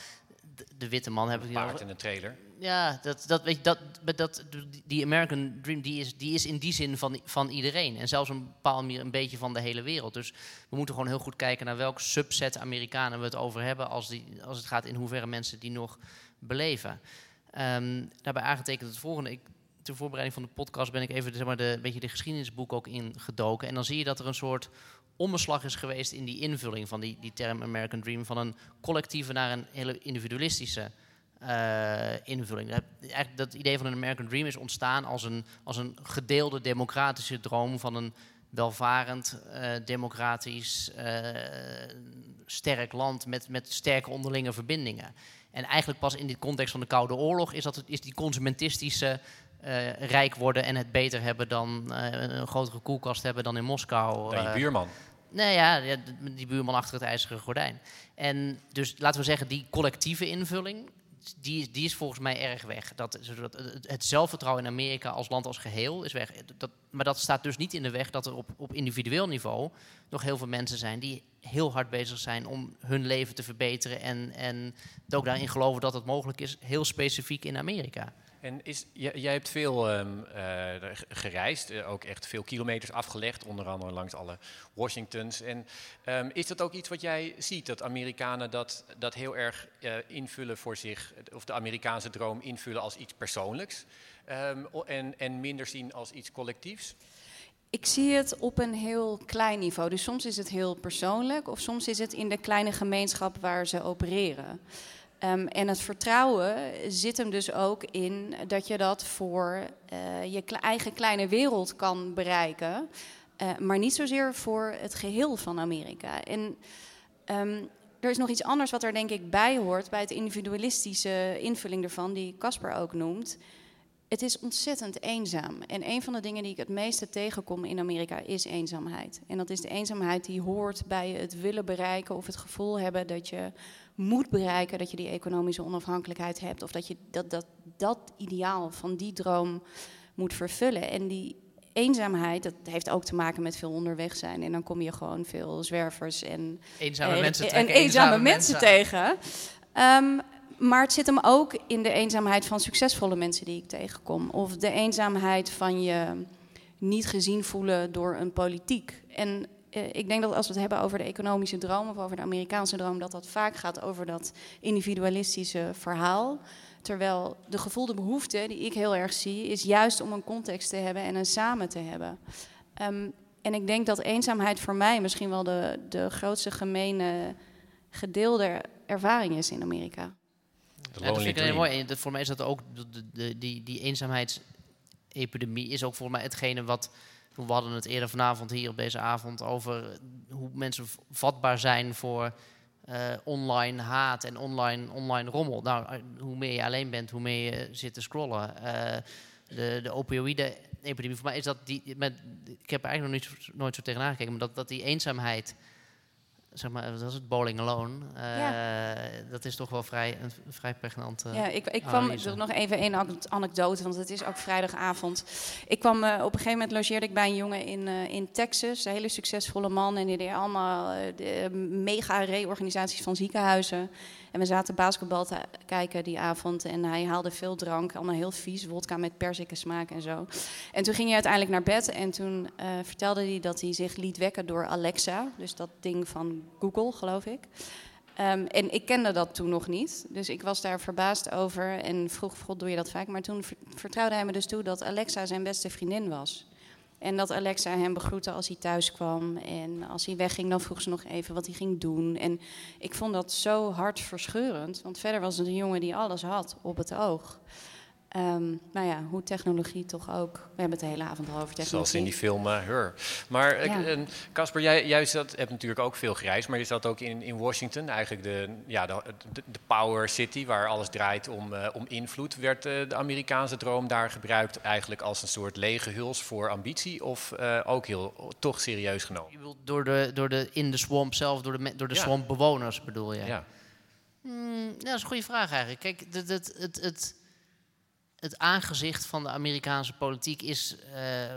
De, de witte man heb ik hier Paard in een trailer. Ja, dat, dat, weet je, dat, dat, dat, die American Dream die is, die is in die zin van, van iedereen. En zelfs een bepaald manier een beetje van de hele wereld. Dus we moeten gewoon heel goed kijken naar welk subset Amerikanen we het over hebben. Als, die, als het gaat in hoeverre mensen die nog beleven. Ehm, daarbij aangetekend het volgende. Ik, ter voorbereiding van de podcast ben ik even zeg maar, de, beetje de geschiedenisboek ook ingedoken. En dan zie je dat er een soort omslag is geweest in die invulling van die, die term American Dream. Van een collectieve naar een hele individualistische eh, invulling. Dat, dat idee van een American Dream is ontstaan als een, als een gedeelde democratische droom van een welvarend, eh, democratisch, eh, sterk land met, met sterke onderlinge verbindingen. En eigenlijk pas in de context van de Koude Oorlog is, dat, het- is die consumentistische eh, rijk worden en het beter hebben dan eh, een grotere koelkast hebben dan in Moskou. Dan je eh, buurman. Nee, ja, die buurman achter het ijzeren gordijn. En dus laten we zeggen, die collectieve invulling, die, die is volgens mij erg weg. Dat, het zelfvertrouwen in Amerika als land als geheel is weg. Dat, maar dat staat dus niet in de weg dat er op, op individueel niveau nog heel veel mensen zijn die heel hard bezig zijn om hun leven te verbeteren. En, en ook daarin geloven dat het mogelijk is, heel specifiek in Amerika. En is, jij, hebt veel ehm, eh, gereisd, eh, ook echt veel kilometers afgelegd, onder andere langs alle Washingtons. En ehm, is dat ook iets wat jij ziet, dat Amerikanen dat, dat heel erg eh, invullen voor zich, of de Amerikaanse droom invullen als iets persoonlijks ehm, en, en minder zien als iets collectiefs? Ik zie het op een heel klein niveau. Dus soms is het heel persoonlijk, of soms is het in de kleine gemeenschap waar ze opereren. Ehm, en het vertrouwen zit hem dus ook in dat je dat voor eh, je eigen kleine wereld kan bereiken, eh, maar niet zozeer voor het geheel van Amerika. En ehm, er is nog iets anders wat er denk ik bij hoort bij het individualistische invulling ervan, die Casper ook noemt. Het is ontzettend eenzaam. En een van de dingen die ik het meeste tegenkom in Amerika is eenzaamheid. En dat is de eenzaamheid die hoort bij het willen bereiken of het gevoel hebben dat je moet bereiken dat je die economische onafhankelijkheid hebt. Of dat je dat, dat, dat ideaal van die droom moet vervullen. En die eenzaamheid, dat heeft ook te maken met veel onderweg zijn. En dan kom je gewoon veel zwervers en Eenzame eh, mensen en eenzame, mensen tegen. Ehm, maar het zit hem ook in de eenzaamheid van succesvolle mensen die ik tegenkom. Of de eenzaamheid van je niet gezien voelen door een politiek. En ik denk dat als we het hebben over de economische droom of over de Amerikaanse droom, dat dat vaak gaat over dat individualistische verhaal. Terwijl de gevoelde behoefte die ik heel erg zie, is juist om een context te hebben en een samen te hebben. Ehm, en ik denk dat eenzaamheid voor mij misschien wel de, de grootste gemene gedeelde ervaring is in Amerika. Ja, dat vind ik heel mooi. En voor mij is dat ook, de, de- de- die, die eenzaamheidsepidemie is ook voor mij hetgene wat, we hadden het eerder vanavond hier op deze avond over hoe mensen vatbaar zijn voor eh, online haat en online, online rommel. Nou, eh, hoe meer je alleen bent, hoe meer je zit te scrollen. Eh, de, de opioïde-epidemie, voor mij is dat die, met, ik heb er eigenlijk nog nooit zo tegenaan gekeken, maar dat, dat die eenzaamheid, zeg maar, dat is het bowling alone, eh, dat is toch wel vrij, een, vrij pregnant. Ja, ik, ik kwam er nog even één an- anekdote, want het is ook vrijdagavond. Ik kwam eh, op een gegeven moment logeerde ik bij een jongen in, eh, in Texas, een hele succesvolle man. En die deed allemaal de mega reorganisaties van ziekenhuizen. En we zaten basketbal te kijken die avond en hij haalde veel drank, allemaal heel vies, wodka met perzikkensmaak en zo. En toen ging hij uiteindelijk naar bed en toen eh, vertelde hij dat hij zich liet wekken door Alexa, dus dat ding van Google, geloof ik. Ehm, en ik kende dat toen nog niet, dus ik was daar verbaasd over en vroeg, God, doe je dat vaak? Maar toen ver- vertrouwde hij me dus toe dat Alexa zijn beste vriendin was. En dat Alexa hem begroette als hij thuis kwam. En als hij wegging, dan vroeg ze nog even wat hij ging doen. En ik vond dat zo hartverscheurend. Want verder was het een jongen die alles had op het oog. Ehm nou ja, hoe technologie toch ook... We hebben het de hele avond al over technologie. Zoals in die film eh, Her. Maar eh, Ja. Casper, jij, jij zat, hebt natuurlijk ook veel gereisd, maar je zat ook in, in Washington, eigenlijk de, ja, de, de, de power city, waar alles draait om, eh, om invloed. Werd eh, de Amerikaanse droom daar gebruikt eigenlijk als een soort lege huls voor ambitie of eh, ook heel toch serieus genomen? Je bedoelt door de, door de, in de swamp zelf, door de, door de Ja. swampbewoners bedoel je? Ja. Hmm, ja, dat is een goede vraag eigenlijk. Kijk, het, het, het, het, aangezicht van de Amerikaanse politiek is eh,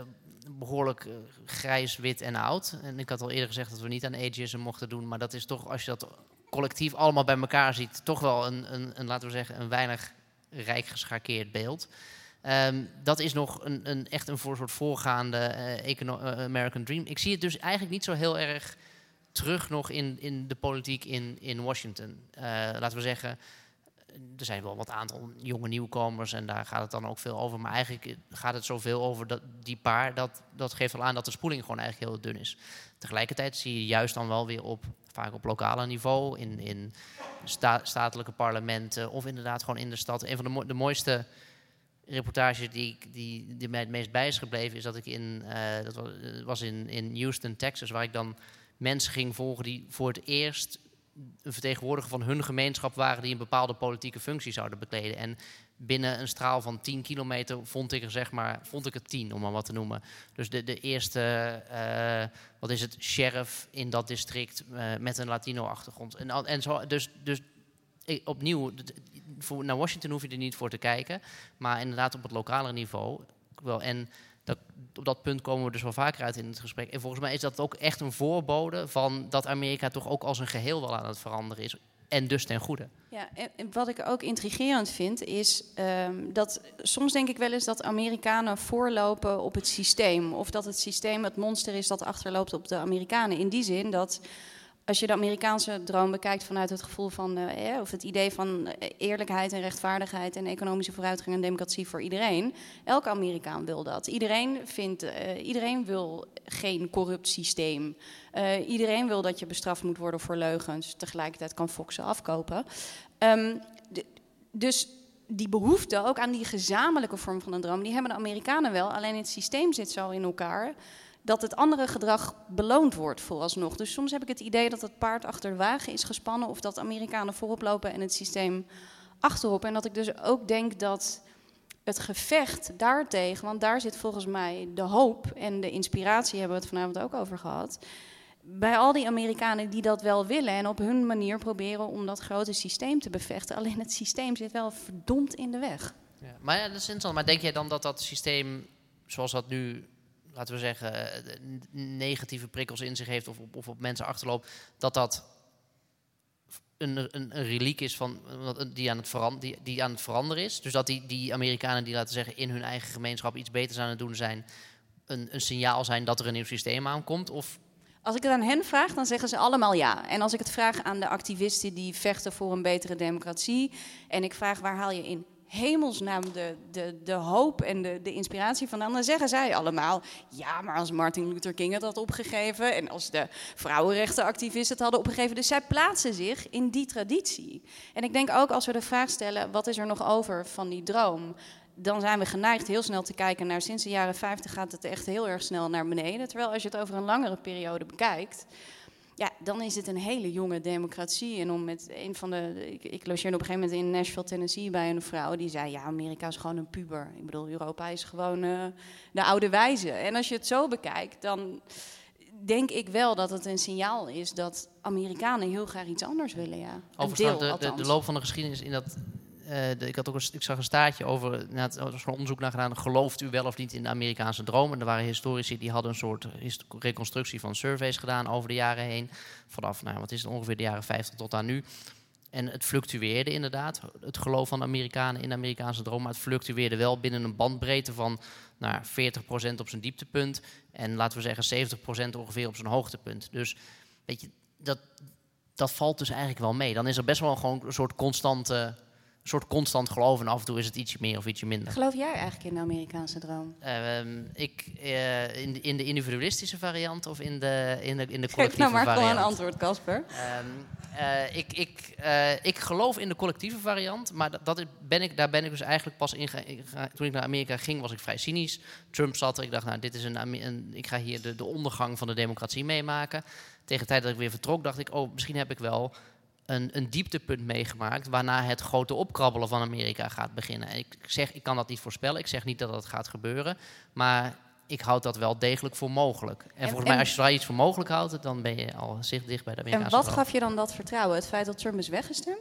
behoorlijk eh, grijs, wit en oud. En ik had al eerder gezegd dat we niet aan ageism mochten doen, maar dat is toch, als je dat collectief allemaal bij elkaar ziet, toch wel een, een, een laten we zeggen, een weinig rijk geschakeerd beeld. Ehm, dat is nog een, een, echt een voor, soort voorgaande eh, American Dream. Ik zie het dus eigenlijk niet zo heel erg terug nog in, in de politiek in, in Washington. Laten we zeggen, er zijn wel wat aantal jonge nieuwkomers en daar gaat het dan ook veel over. Maar eigenlijk gaat het zoveel over dat, die paar, dat, dat geeft wel aan dat de spoeling gewoon eigenlijk heel dun is. Tegelijkertijd zie je juist dan wel weer op, vaak op lokale niveau, in, in sta- statelijke parlementen of inderdaad gewoon in de stad. Een van de, de mooiste reportages die, die, die mij het meest bij is gebleven, is dat ik in, eh, dat was in, in Houston, Texas, waar ik dan mensen ging volgen die voor het eerst een vertegenwoordiger van hun gemeenschap waren die een bepaalde politieke functie zouden bekleden. En binnen een straal van 10 kilometer vond ik er zeg maar, vond ik het 10 om maar wat te noemen. Dus de, de eerste, eh, wat is het, sheriff in dat district eh, met een Latino-achtergrond. En, en zo, dus, dus opnieuw, voor, naar Washington hoef je er niet voor te kijken, maar inderdaad op het lokale niveau wel. En op dat punt komen we dus wel vaker uit in het gesprek. En volgens mij is dat ook echt een voorbode van dat Amerika toch ook als een geheel wel aan het veranderen is. En dus ten goede. Ja, en en wat ik ook intrigerend vind, is ehm, dat soms denk ik wel eens dat Amerikanen voorlopen op het systeem. Of dat het systeem het monster is dat achterloopt op de Amerikanen. In die zin dat als je de Amerikaanse droom bekijkt vanuit het gevoel van, eh, of het idee van eh, eerlijkheid en rechtvaardigheid en economische vooruitgang en democratie voor iedereen. Elke Amerikaan wil dat. Iedereen, vindt, eh, iedereen wil geen corrupt systeem. Iedereen wil dat je bestraft moet worden voor leugens. Tegelijkertijd kan Fox ze afkopen. Ehm, dus die behoefte, ook aan die gezamenlijke vorm van een droom, die hebben de Amerikanen wel. Alleen het systeem zit zo in elkaar dat het andere gedrag beloond wordt vooralsnog. Dus soms heb ik het idee dat het paard achter de wagen is gespannen... of dat Amerikanen voorop lopen en het systeem achterop. En dat ik dus ook denk dat het gevecht daartegen... want daar zit volgens mij de hoop en de inspiratie... hebben we het vanavond ook over gehad... bij al die Amerikanen die dat wel willen... en op hun manier proberen om dat grote systeem te bevechten. Alleen het systeem zit wel verdomd in de weg. Ja, maar ja, dat is interessant. Maar denk jij dan dat dat systeem, zoals dat nu, laten we zeggen, eh, negatieve prikkels in zich heeft of of op mensen achterloopt, dat dat een, een, een reliek is van, die, aan het die, die aan het veranderen is? Dus dat die, die Amerikanen die, laten zeggen, in hun eigen gemeenschap iets beters aan het doen zijn, een, een signaal zijn dat er een nieuw systeem aankomt? Of Als ik het aan hen vraag, dan zeggen ze allemaal ja. En als ik het vraag aan de activisten die vechten voor een betere democratie... en ik vraag waar haal je in hemelsnaam de, de, de hoop en de, de inspiratie vandaan? Dan zeggen zij allemaal, ja, maar als Martin Luther King het had opgegeven en als de vrouwenrechtenactivisten het hadden opgegeven. Dus zij plaatsen zich in die traditie. En ik denk ook als we de vraag stellen, wat is er nog over van die droom? Dan zijn we geneigd heel snel te kijken naar sinds de jaren 50 gaat het echt heel erg snel naar beneden. Terwijl als je het over een langere periode bekijkt, ja, dan is het een hele jonge democratie. En om met een van de. Ik, ik logeerde op een gegeven moment in Nashville, Tennessee bij een vrouw die zei: Ja, Amerika is gewoon een puber. Ik bedoel, Europa is gewoon uh, de oude wijze. En als je het zo bekijkt, dan denk ik wel dat het een signaal is dat Amerikanen heel graag iets anders willen. Ja. Overigens, de, de, de, loop van de geschiedenis in dat uh, ik, had ook ik zag een staartje over, er was een onderzoek naar gedaan, gelooft u wel of niet in de Amerikaanse droom? En er waren historici die hadden een soort reconstructie van surveys gedaan over de jaren heen. Vanaf, nou, wat is het, ongeveer de jaren 50 tot aan nu. En het fluctueerde inderdaad, het geloof van de Amerikanen in de Amerikaanse droom. Maar het fluctueerde wel binnen een bandbreedte van nou, 40% op zijn dieptepunt. En laten we zeggen 70% ongeveer op zijn hoogtepunt. Dus weet je, dat, dat valt dus eigenlijk wel mee. Dan is er best wel gewoon een soort constante soort constant geloven. En af en toe is het ietsje meer of ietsje minder. Geloof jij eigenlijk in de Amerikaanse droom? Ehm, ik, uh, in, de, in de individualistische variant of in de, in de, in de *laughs* collectieve variant? Nou maar variant? gewoon een antwoord, Casper. Um, uh, ik, ik, uh, ik geloof in de collectieve variant, maar dat, dat ben ik, daar ben ik dus eigenlijk pas in. Toen ik naar Amerika ging, was ik vrij cynisch. Trump zat er. Ik dacht, nou, dit is een, een ik ga hier de, de ondergang van de democratie meemaken. Tegen de tijd dat ik weer vertrok, dacht ik, oh, misschien heb ik wel een, een dieptepunt meegemaakt waarna het grote opkrabbelen van Amerika gaat beginnen. Ik zeg, ik kan dat niet voorspellen, ik zeg niet dat dat gaat gebeuren, maar ik houd dat wel degelijk voor mogelijk. En, volgens mij, als je er iets voor mogelijk houdt, dan ben je al zicht dicht bij de Amerikaanse En wat gaf je dan dat vertrouwen? Het feit dat Trump is weggestemd?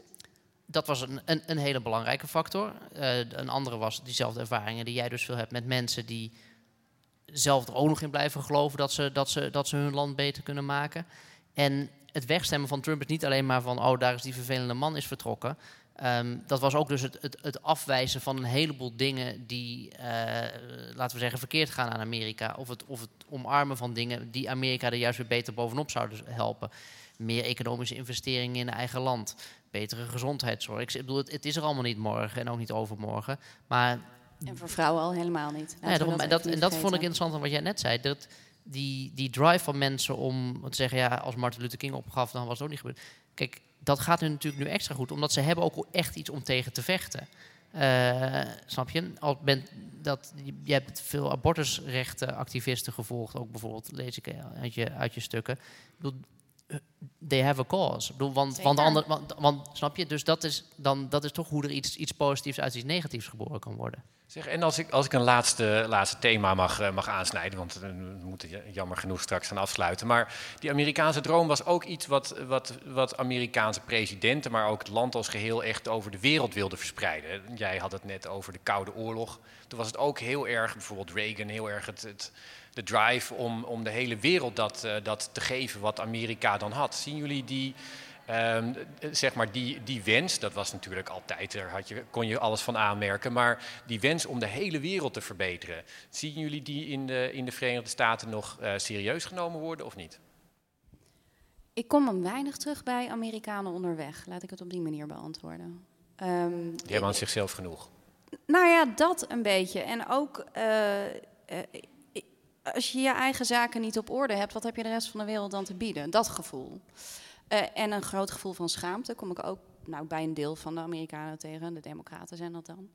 Dat was een, een, een hele belangrijke factor. Uh, een andere was diezelfde ervaringen die jij dus veel hebt met mensen die zelf er ook nog in blijven geloven dat ze, dat ze, dat ze hun land beter kunnen maken. En het wegstemmen van Trump is niet alleen maar van, oh, daar is die vervelende man is vertrokken. Um, dat was ook dus het, het, het, afwijzen van een heleboel dingen die, uh, laten we zeggen, verkeerd gaan aan Amerika. Of het, of het omarmen van dingen die Amerika er juist weer beter bovenop zouden helpen. Meer economische investeringen in eigen land. Betere gezondheidszorg. Ik bedoel, het, het is er allemaal niet morgen en ook niet overmorgen. Maar en voor vrouwen al helemaal niet. Ja, dat, dat, en dat vond ik interessant van wat jij net zei. Dat die, die drive van mensen om te zeggen, ja, als Martin Luther King opgaf, dan was het ook niet gebeurd. Kijk, dat gaat nu natuurlijk nu extra goed, omdat ze hebben ook echt iets om tegen te vechten. Uh, snap je? Al bent dat, je hebt veel abortusrechtenactivisten gevolgd, ook bijvoorbeeld, lees ik uit je, uit je stukken. Ik bedoel, they have a cause. Ik bedoel, want, want, ander, want, want, snap je? Dus dat is, dan, dat is toch hoe er iets, iets positiefs uit iets negatiefs geboren kan worden. Zeg, en als ik, als ik een laatste, laatste thema mag, eh, mag aansnijden, want we moeten jammer genoeg straks gaan afsluiten. Maar die Amerikaanse droom was ook iets wat, wat, wat Amerikaanse presidenten, maar ook het land als geheel echt over de wereld wilden verspreiden. Jij had het net over de Koude Oorlog. Toen was het ook heel erg, bijvoorbeeld Reagan, heel erg het, het de drive om, om de hele wereld dat, uh, dat te geven wat Amerika dan had. Zien jullie die, um, zeg maar die, die wens, dat was natuurlijk altijd, daar had je, kon je alles van aanmerken, maar die wens om de hele wereld te verbeteren, zien jullie die in de, in de Verenigde Staten nog uh, serieus genomen worden of niet? Ik kom hem weinig terug bij Amerikanen onderweg. Laat ik het op die manier beantwoorden. Um, die hebben aan zichzelf genoeg. Nou ja, dat een beetje. En ook uh, als je je eigen zaken niet op orde hebt, wat heb je de rest van de wereld dan te bieden? Dat gevoel. Uh, en een groot gevoel van schaamte kom ik ook nou, bij een deel van de Amerikanen tegen. De Democraten zijn dat dan.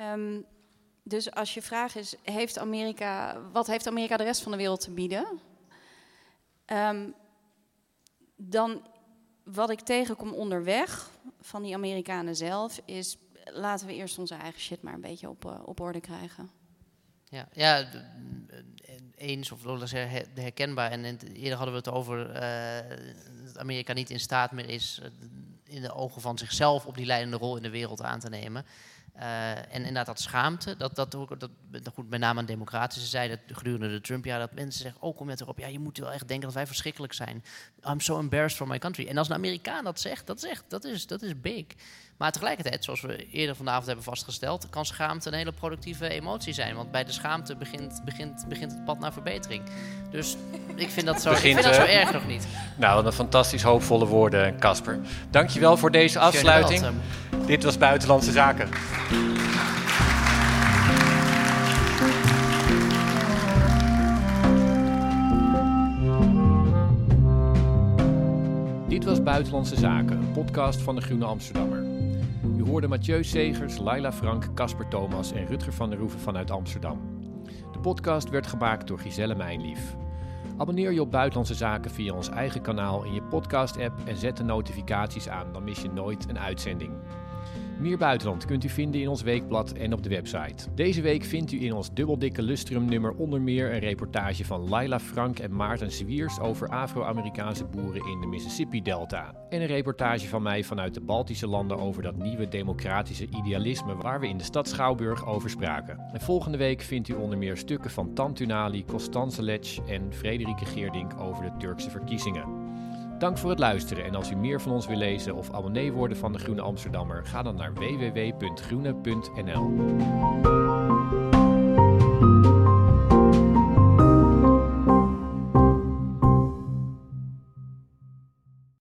Um, dus als je vraag is, heeft Amerika, wat heeft Amerika de rest van de wereld te bieden? Um, dan wat ik tegenkom onderweg van die Amerikanen zelf is, laten we eerst onze eigen shit maar een beetje op, uh, op orde krijgen. Ja, ja eens of herkenbaar. En eerder hadden we het over uh, dat Amerika niet in staat meer is uh, in de ogen van zichzelf op die leidende rol in de wereld aan te nemen. En inderdaad, dat schaamte, dat, dat, dat, dat goed, met name aan democratische zijde gedurende de Trump-jaar, dat mensen zeggen, ook oh, met erop, ja, je moet wel echt denken dat wij verschrikkelijk zijn. I'm so embarrassed for my country. En als een Amerikaan dat zegt, dat echt, dat is, dat is big. Maar tegelijkertijd, zoals we eerder vanavond hebben vastgesteld, kan schaamte een hele productieve emotie zijn. Want bij de schaamte begint, begint, begint het pad naar verbetering. Dus ik vind dat zo, ik vind dat zo erg nog niet. Nou, wat een fantastisch hoopvolle woorden, Casper. Dankjewel voor deze afsluiting. Dit was Buitenlandse Zaken. Dit was Buitenlandse Zaken, een podcast van de Groene Amsterdammer. U hoorde Mathieu Segers, Laila Frank, Casper Thomas en Rutger van der Roeven vanuit Amsterdam. De podcast werd gemaakt door Giselle Mijnlief. Abonneer je op Buitenlandse Zaken via ons eigen kanaal in je podcast-app en zet de notificaties aan, dan mis je nooit een uitzending. Meer buitenland kunt u vinden in ons weekblad en op de website. Deze week vindt u in ons dubbeldikke lustrum nummer onder meer een reportage van Laila Frank en Maarten Zwiers over Afro-Amerikaanse boeren in de Mississippi-delta. En een reportage van mij vanuit de Baltische landen over dat nieuwe democratische idealisme waar we in de stad Schouwburg over spraken. En volgende week vindt u onder meer stukken van Tantunali, Lech en Frederike Geerdink over de Turkse verkiezingen. Dank voor het luisteren en als u meer van ons wil lezen of abonnee worden van de Groene Amsterdammer, ga dan naar www.groene.nl.